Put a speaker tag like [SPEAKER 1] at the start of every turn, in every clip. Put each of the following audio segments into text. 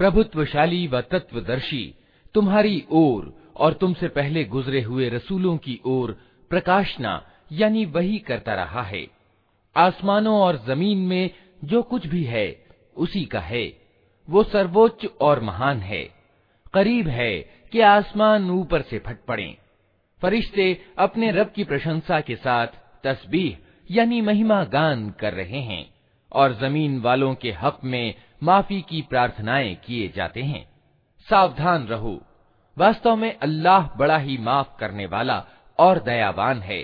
[SPEAKER 1] प्रभुत्वशाली व तत्वदर्शी, तुम्हारी ओर और तुमसे पहले गुजरे हुए रसूलों की ओर प्रकाशना, यानी वही करता रहा है। आसमानों और ज़मीन में जो कुछ भी है, उसी का है। वो सर्वोच्च और महान है। करीब है कि आसमान ऊपर से फट पड़े। फरिश्ते अपने रब की प्रशंसा के साथ तस्बीह, यानी महिमा गान कर रहे हैं, और ज़मीन वालों के हक में माफी की प्रार्थनाएं किए जाते हैं सावधान रहो वास्तव में अल्लाह बड़ा ही माफ करने वाला और दयावान है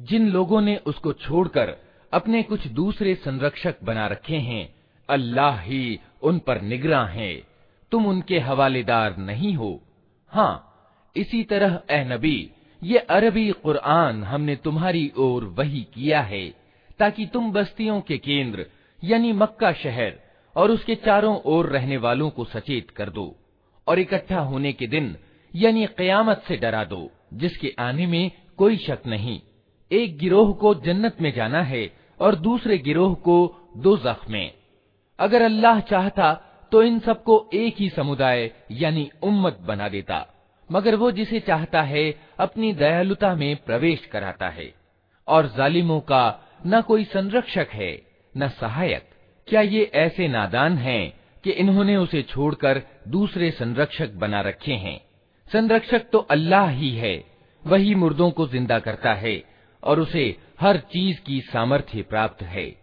[SPEAKER 1] जिन लोगों ने उसको छोड़कर अपने कुछ दूसरे संरक्षक बना रखे हैं अल्लाह ही उन पर निगरा है। तुम उनके हवालेदार नहीं हो। हाँ इसी तरह, ए नबी, ये अरबी कुरआन हमने तुम्हारी ओर वही किया है, ताकि तुम बस्तियों के केंद्र, यानी मक्का शहर, और उसके चारों ओर रहने वालों को सचेत कर दो, और इकट्ठा होने के दिन, यानी कयामत से डरा दो, जिसके आने में कोई शक नहीं। एक गिरोह को जन्नत में जाना है, और दूसरे गिरोह को दो में। अगर अल्लाह चाहता तो इन सबको एक ही समुदाय, यानी उम्मत बना देता। मगर वो जिसे चाहता है, अपनी दयालुता में प्रवेश कराता है। और जालिमों का न कोई संरक्षक है, न सहायक। क्या ये ऐसे नादान हैं कि इन्होंने उसे छोड़कर दूसरे संरक्षक बना रखे हैं? संरक्षक तो अल्लाह ही है, वही मुर्दों को ज़िंदा करता है, और उसे हर चीज़ की सामर्थ्य प्राप्त है।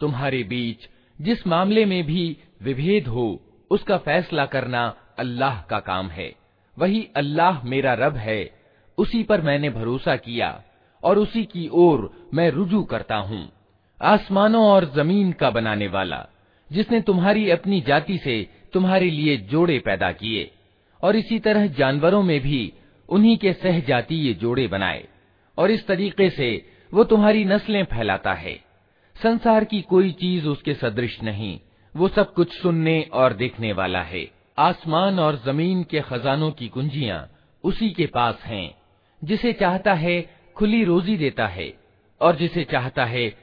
[SPEAKER 1] तुम्हारे बीच जिस मामले में भी विभेद हो उसका फैसला करना अल्लाह का काम है वही अल्लाह मेरा रब है उसी पर मैंने भरोसा किया और उसी की ओर मैं रुजू करता हूँ आसमानों और ज़मीन का बनाने वाला, जिसने तुम्हारी अपनी जाति से तुम्हारे लिए जोड़े पैदा किए, और इसी तरह जानवरों में भी उन्हीं के सहजातीय जोड़े बनाए, और इस तरीके से वो तुम्हारी नस्लें फैलाता है। संसार की कोई चीज़ उसके सदृश नहीं, वो सब कुछ सुनने और देखने वाला है। आसमान और ज़मीन के खजानों की कुंजियाँ उसी के पास हैं, जिसे चाहता है खुली रोजी देता है, और जिसे चाहता है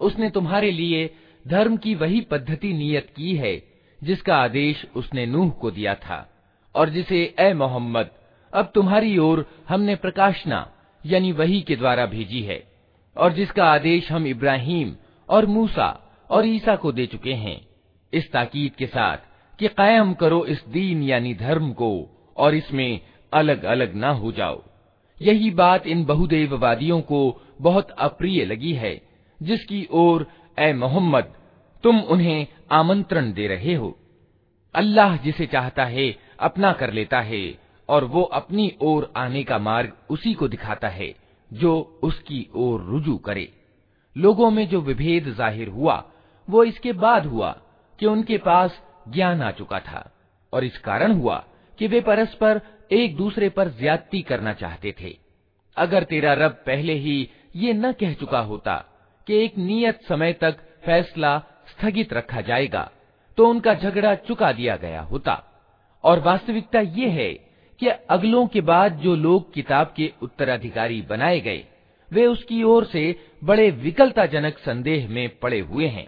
[SPEAKER 1] उसने तुम्हारे लिए धर्म की वही पद्धति नियत की है जिसका आदेश उसने नूह को दिया था और जिसे ए मोहम्मद अब तुम्हारी ओर हमने प्रकाशना यानी वही के द्वारा भेजी है और जिसका आदेश हम इब्राहिम और मूसा और ईसा को दे चुके हैं इस ताकीद के साथ कि कायम करो इस दीन यानी धर्म को और इसमें अलग अलग ना हो जाओ। यही बात इन बहुदेववादियों को बहुत अप्रिय लगी है, जिसकी ओर ए मोहम्मद, तुम उन्हें आमंत्रण दे रहे हो। अल्लाह जिसे चाहता है अपना कर लेता है और वो अपनी ओर आने का मार्ग उसी को दिखाता है, जो उसकी ओर रुजू करे। लोगों में जो विभेद ज़ाहिर हुआ, वो इसके बाद हुआ कि उनके पास ज्ञान आ चुका था और इस कारण हुआ कि वे परस्पर एक दूसरे पर ज्यादती करना चाहते थे। अगर तेरा रब पहले ही ये न कह चुका होता कि एक नियत समय तक फैसला स्थगित रखा जाएगा तो उनका झगड़ा चुका दिया गया होता। और वास्तविकता ये है कि अगलों के बाद जो लोग किताब के उत्तराधिकारी बनाए गए, वे उसकी ओर से बड़े विकलताजनक संदेह में पड़े हुए हैं।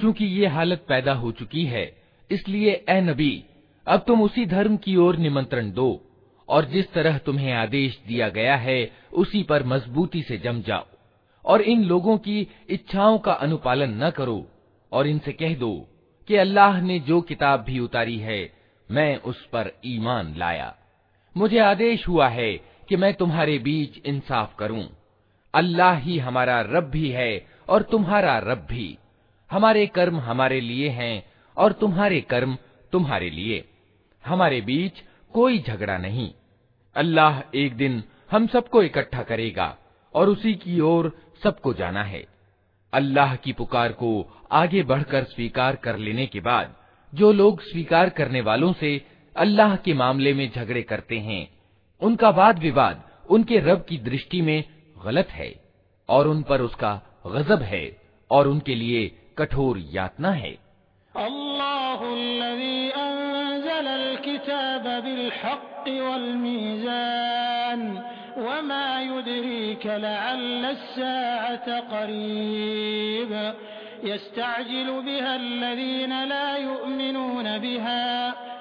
[SPEAKER 1] चूँकि ये हालत पैदा हो चुकी है, इसलिए ए नबी, अब तुम उसी धर्म की ओर निमंत्रण दो, और जिस तरह तुम्हें आदेश दिया गया है, उसी पर मजबूती से जम जाओ, और इन लोगों की इच्छाओं का अनुपालन न करो, और इनसे कह दो कि अल्लाह ने जो किताब भी उतारी है, मैं उस पर ईमान लाया। मुझे आदेश हुआ है कि मैं तुम्हारे बीच इंसाफ करूँ। अल्लाह ही हमारा रब भी है, और तुम्हारा रब भी। हमारे कर्म हमारे लिए हैं और तुम्हारे कर्म तुम्हारे लिए। हमारे बीच कोई झगड़ा नहीं। अल्लाह एक दिन हम सबको इकट्ठा करेगा और उसी की ओर सबको जाना है। अल्लाह की पुकार को आगे बढ़कर स्वीकार कर लेने के बाद जो लोग स्वीकार करने वालों से अल्लाह के मामले में झगड़े करते हैं, उनका वाद विवाद उनके रब की दृष्टि में गलत है और उन पर उसका गजब है और उनके लिए कठोर यातना है
[SPEAKER 2] वमा युद्रीक लअल्ल अस्साअत करीब यस्तअजिलु बिहा अल्लज़ीन ला युमिनून बिहा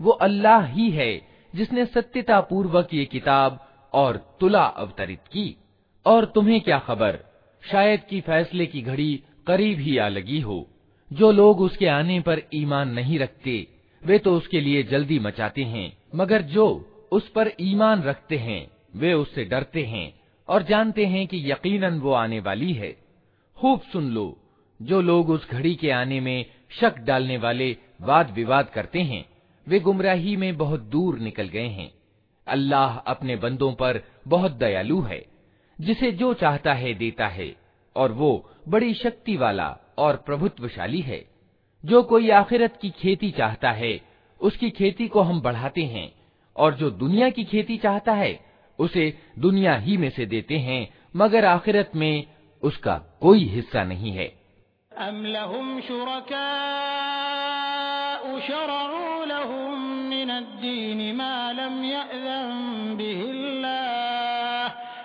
[SPEAKER 1] वो अल्लाह ही है जिसने सत्यता पूर्वक ये किताब और तुला अवतरित की और तुम्हें क्या खबर शायद कि फैसले की घड़ी करीब ही आ लगी हो जो लोग उसके आने पर ईमान नहीं रखते, वे तो उसके लिए जल्दी मचाते हैं, मगर जो उस पर ईमान रखते हैं, वे उससे डरते हैं और जानते हैं कि यकीनन वो आने वाली है। खूब सुन लो, जो लोग उस घड़ी के आने में शक डालने वाले वाद विवाद करते हैं, वे गुमराही में बहुत दूर निकल गए हैं। अल्लाह अपने बंदों पर बहुत दयालु है, जिसे जो चाहता है देता है, और वो बड़ी शक्ति वाला और प्रभुत्वशाली है। जो कोई आखिरत की खेती चाहता है, उसकी खेती को हम बढ़ाते हैं, और जो दुनिया की खेती चाहता है, उसे दुनिया ही में से देते हैं, मगर आखिरत में उसका कोई हिस्सा नहीं है।
[SPEAKER 2] अम लहुम शुरका शरऊ लहुम मिनद्दीन मा लम यअज़न बिहिल्लाह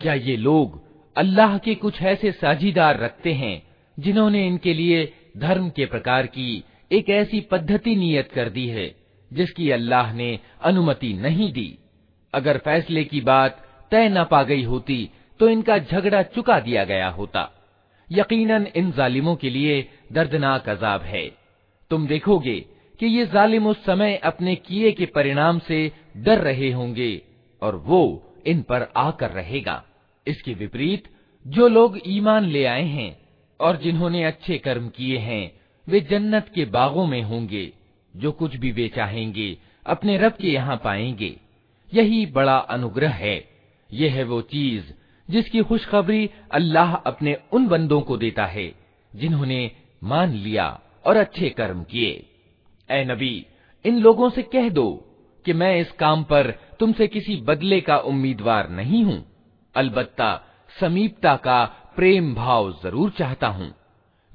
[SPEAKER 1] क्या ये लोग अल्लाह के कुछ ऐसे साझीदार रखते हैं जिन्होंने इनके लिए धर्म के प्रकार की एक ऐसी पद्धति नियत कर दी है, जिसकी अल्लाह ने अनुमति नहीं दी? अगर फैसले की बात तय न पा गई होती तो इनका झगड़ा चुका दिया गया होता। यकीनन इन जालिमों के लिए दर्दनाक अजाब है। तुम देखोगे कि ये जालिम उस समय अपने किए के परिणाम से डर रहे होंगे और वो इन पर आकर रहेगा। इसके विपरीत, जो लोग ईमान ले आए हैं और जिन्होंने अच्छे कर्म किए हैं, वे जन्नत के बागों में होंगे, जो कुछ भी वे चाहेंगे, अपने रब के यहाँ पाएँगे। यही बड़ा अनुग्रह है। यह है वो चीज़ जिसकी खुशखबरी अल्लाह अपने उन बंदों को देता है, जिन्होंने मान लिया। और अच्छे कर्म किए। ए नबी, इन लोगों से कह दो कि मैं इस काम पर तुमसे किसी बदले का उम्मीदवार नहीं हूँ। अलबत्ता समीपता का प्रेम भाव ज़रूर चाहता हूँ।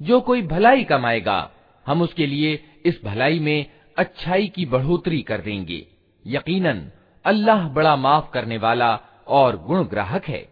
[SPEAKER 1] जो कोई भलाई कमाएगा, हम उसके लिए इस भलाई में अच्छाई की बढ़ोतरी कर देंगे। यकीनन, अल्लाह बड़ा माफ़ करने वाला और गुण ग्राहक है।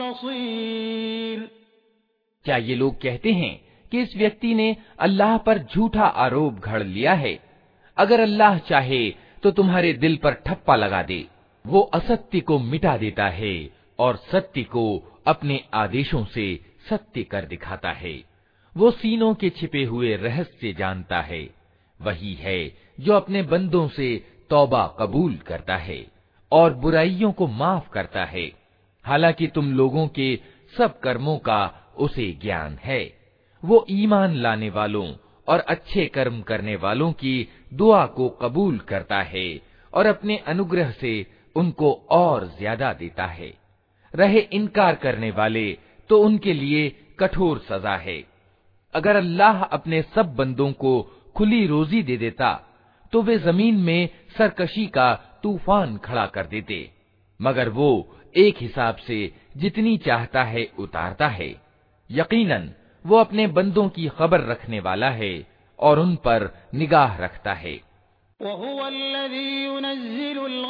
[SPEAKER 2] बसीर
[SPEAKER 1] क्या ये लोग कहते हैं कि इस व्यक्ति ने अल्लाह पर झूठा आरोप घड़ लिया है अगर अल्लाह चाहे तो तुम्हारे दिल पर ठप्पा लगा दे वो असत्य को मिटा देता है और सत्य को अपने आदेशों से सत्य कर दिखाता है। वो सीनों के छिपे हुए रहस्य जानता है। वही है जो अपने बंदों से तौबा कबूल करता है और बुराइयों को माफ़ करता है। हालाँकि तुम लोगों के सब कर्मों का उसे ज्ञान है। वो ईमान लाने वालों और अच्छे कर्म करने वालों की दुआ को कबूल करता है और अपने अनुग्रह से उनको और ज़्यादा देता है। रहे इनकार करने वाले तो उनके लिए कठोर सजा है। अगर अल्लाह अपने सब बंदों को खुली रोजी दे देता तो वे ज़मीन में सरकशी का तूफ़ान खड़ा कर देते। मगर वो एक हिसाब से जितनी चाहता है उतारता है। यकीनन, वो अपने बंदों की खबर रखने वाला है और उन पर निगाह रखता है।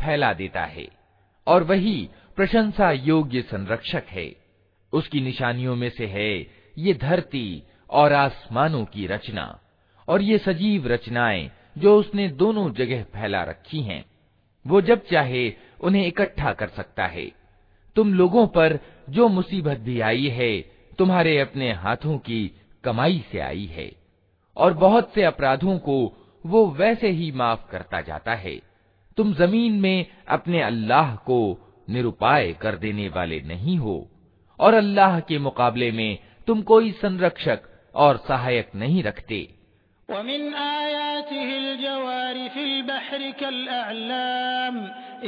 [SPEAKER 1] फैला देता है, और वही प्रशंसा योग्य संरक्षक है। उसकी निशानियों में से है ये धरती और आसमानों की रचना, और ये सजीव रचनाएँ जो उसने दोनों जगह फैला रखी हैं। वो जब चाहे उन्हें इकट्ठा कर सकता है। तुम लोगों पर जो मुसीबत भी आई है, तुम्हारे अपने हाथों की कमाई से आई है, और बहुत से अपराधों को वो वैसे ही माफ़ करता जाता है। तुम जमीन में अपने अल्लाह को निरुपाय कर देने वाले नहीं हो और अल्लाह के मुकाबले में तुम कोई संरक्षक और सहायक नहीं रखते
[SPEAKER 2] वमिन आयातिहिल जवारि फिल बहरि कल अअलाम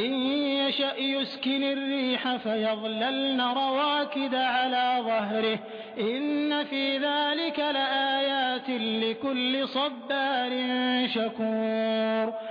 [SPEAKER 2] इन यशअ युस्किनिर रीह फयज़लल्न रवाकिद अला ज़हरिह इन्न फी ज़ालिका लआयातिन लिकुल्लि सब्बारिन शकूर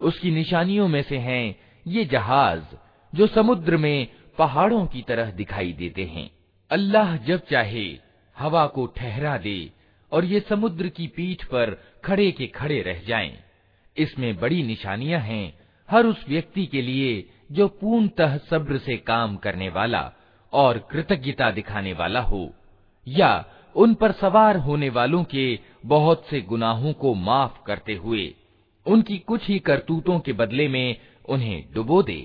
[SPEAKER 1] उसकी निशानियों में से हैं ये जहाज जो समुद्र में पहाड़ों की तरह दिखाई देते हैं अल्लाह जब चाहे हवा को ठहरा दे और ये समुद्र की पीठ पर खड़े के खड़े रह जाएं। इसमें बड़ी निशानियाँ हैं हर उस व्यक्ति के लिए जो पूर्णतः सब्र से काम करने वाला और कृतज्ञता दिखाने वाला हो, या उन पर सवार होने वालों के बहुत से गुनाहों को माफ़ करते हुए उनकी कुछ ही करतूतों के बदले में उन्हें डुबो दे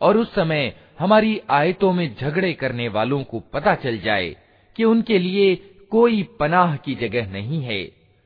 [SPEAKER 1] और उस समय हमारी आयतों में झगड़े करने वालों को पता चल जाए कि उनके लिए कोई पनाह की जगह नहीं है।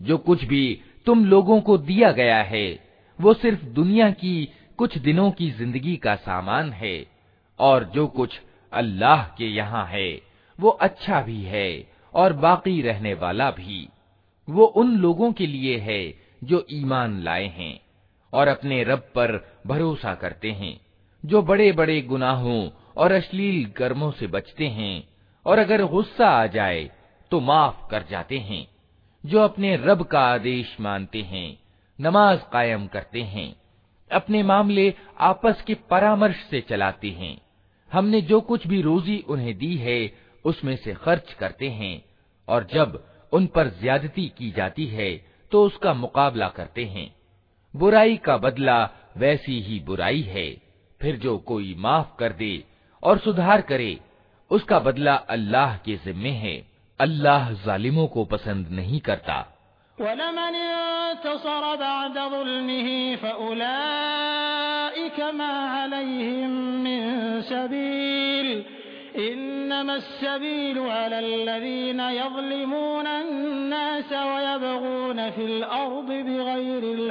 [SPEAKER 1] जो कुछ भी तुम लोगों को दिया गया है वो सिर्फ दुनिया की कुछ दिनों की जिंदगी का सामान है और जो कुछ अल्लाह के यहाँ है वो अच्छा भी है और बाकी रहने वाला भी वो उन लोगों के लिए है जो ईमान लाए हैं और अपने रब पर भरोसा करते हैं, जो बड़े बड़े गुनाहों और अश्लील कर्मों से बचते हैं, और अगर गुस्सा आ जाए तो माफ़ कर जाते हैं, जो अपने रब का आदेश मानते हैं, नमाज़ कायम करते हैं, अपने मामले आपस के परामर्श से चलाते हैं। हमने जो कुछ भी रोजी उन्हें दी है, उसमें से खर्च करते हैं, और जब उन पर ज्यादती की जाती है तो उसका मुकाबला करते हैं। बुराई का बदला वैसी ही बुराई है फिर जो कोई माफ कर दे और सुधार करे उसका बदला अल्लाह के जिम्मे है अल्लाह जालिमों को पसंद नहीं करता
[SPEAKER 2] इन्नमस्सबील अलल्लज़ीना यज़लिमून अन्नास वयबगून फिल अर्दि बिगैरिल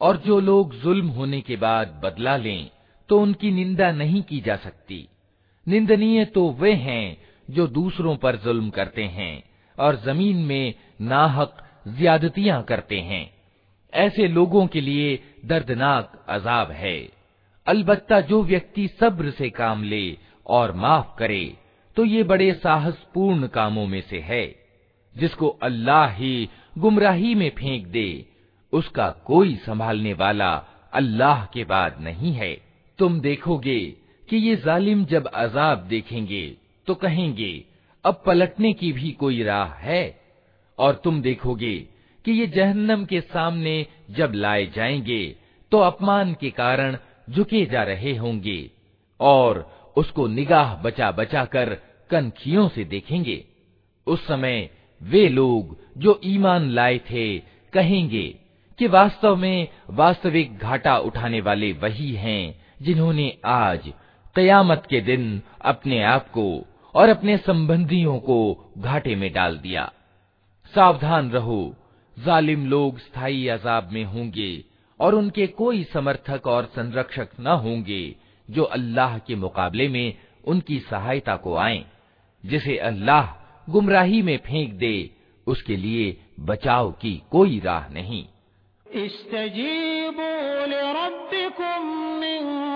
[SPEAKER 1] और जो लोग जुल्म होने के बाद बदला लें तो उनकी निंदा नहीं की जा सकती निंदनीय तो वे हैं जो दूसरों पर जुल्म करते हैं और ज़मीन में नाहक ज्यादतियाँ करते हैं। ऐसे लोगों के लिए दर्दनाक अजाब है। अलबत्ता जो व्यक्ति सब्र से काम ले और माफ़ करे तो ये बड़े साहसपूर्ण कामों में से है। जिसको अल्लाह ही गुमराही में फेंक दे, उसका कोई संभालने वाला अल्लाह के बाद नहीं है। तुम देखोगे कि ये जालिम जब अजाब देखेंगे तो कहेंगे, अब पलटने की भी कोई राह है? और तुम देखोगे कि ये जहन्नम के सामने जब लाए जाएँगे तो अपमान के कारण झुके जा रहे होंगे, और उसको निगाह बचा बचा कर कनखियों से देखेंगे। उस समय वे लोग जो ईमान लाए थे, कहेंगे कि वास्तव में वास्तविक घाटा उठाने वाले वही हैं जिन्होंने आज कयामत के दिन अपने आप को और अपने संबंधियों को घाटे में डाल दिया। सावधान रहो। जालिम लोग स्थायी अजाब में होंगे और उनके कोई समर्थक और संरक्षक न होंगे जो अल्लाह के मुकाबले में उनकी सहायता को आए, जिसे अल्लाह गुमराही में फेंक दे, उसके लिए बचाव की कोई राह नहीं।
[SPEAKER 2] इस्तजीबू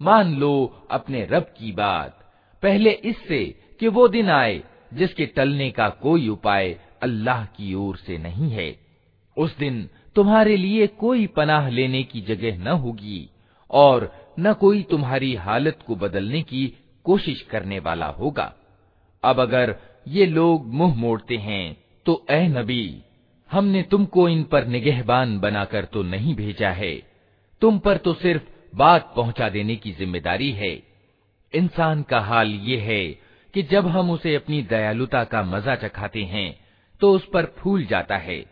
[SPEAKER 1] मान लो अपने रब की बात पहले इससे कि वो दिन आए जिसके टलने का कोई उपाय अल्लाह की ओर से नहीं है उस दिन तुम्हारे लिए कोई पनाह लेने की जगह न होगी और न कोई तुम्हारी हालत को बदलने की कोशिश करने वाला होगा। अब अगर ये लोग मुँह मोड़ते हैं तो ए नबी, हमने तुमको इन पर निगहबान बनाकर तो नहीं भेजा है। तुम पर तो सिर्फ़ बात पहुँचा देने की ज़िम्मेदारी है। इंसान का हाल ये है कि जब हम उसे अपनी दयालुता का मज़ा चखाते हैं तो उस पर फूल जाता है।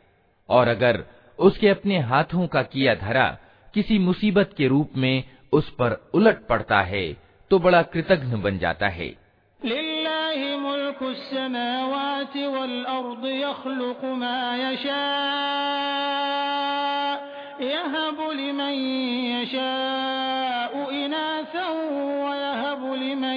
[SPEAKER 1] और अगर उसके अपने हाथों का किया धरा किसी मुसीबत के रूप में उस पर उलट पड़ता है तो बड़ा कृतघ्न बन जाता है
[SPEAKER 2] यहब लिमन यशाउ इनासा वयहब लिमन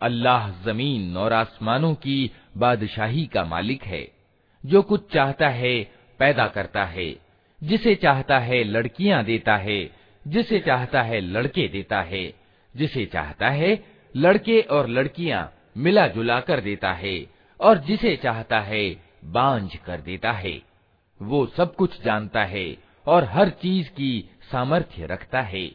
[SPEAKER 1] अल्लाह जमीन और आसमानों की बादशाही का मालिक है जो कुछ चाहता है पैदा करता है जिसे चाहता है लड़कियां देता है जिसे चाहता है लड़के देता है जिसे चाहता है लड़के और लड़कियां मिला जुला कर देता है और जिसे चाहता है, बांझ कर देता है। वो सब कुछ जानता है और हर चीज़ की सामर्थ्य रखता है।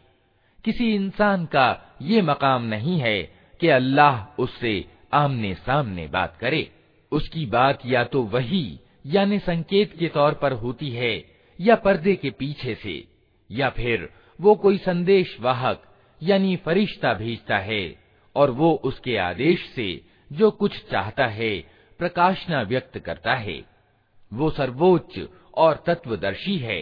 [SPEAKER 1] किसी इंसान का ये मकाम नहीं है कि अल्लाह उससे आमने सामने बात करे। उसकी बात या तो वही, यानी संकेत के तौर पर होती है, या पर्दे के पीछे से, या फिर वो कोई संदेश वाहक, यानी फरिश्ता भेजता है, और वो उसके आदेश से जो कुछ चाहता है प्रकाशना व्यक्त करता है वो सर्वोच्च और तत्वदर्शी है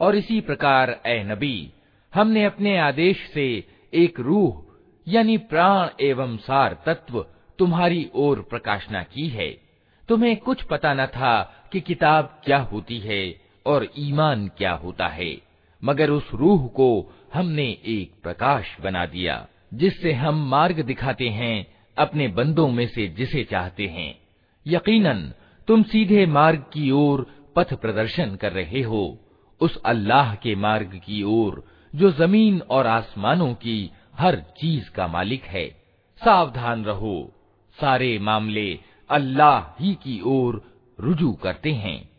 [SPEAKER 1] और इसी प्रकार ए नबी हमने अपने आदेश से एक रूह यानी प्राण एवं सार तत्व तुम्हारी ओर प्रकाशना की है। तुम्हें कुछ पता न था कि किताब क्या होती है और ईमान क्या होता है, मगर उस रूह को हमने एक प्रकाश बना दिया, जिससे हम मार्ग दिखाते हैं अपने बंदों में से जिसे चाहते हैं। यकीनन, तुम सीधे मार्ग की ओर पथ प्रदर्शन कर रहे हो, उस अल्लाह के मार्ग की ओर, जो ज़मीन और आसमानों की हर चीज़ का मालिक है। सावधान रहो। सारे मामले अल्लाह ही की ओर रुजू करते हैं।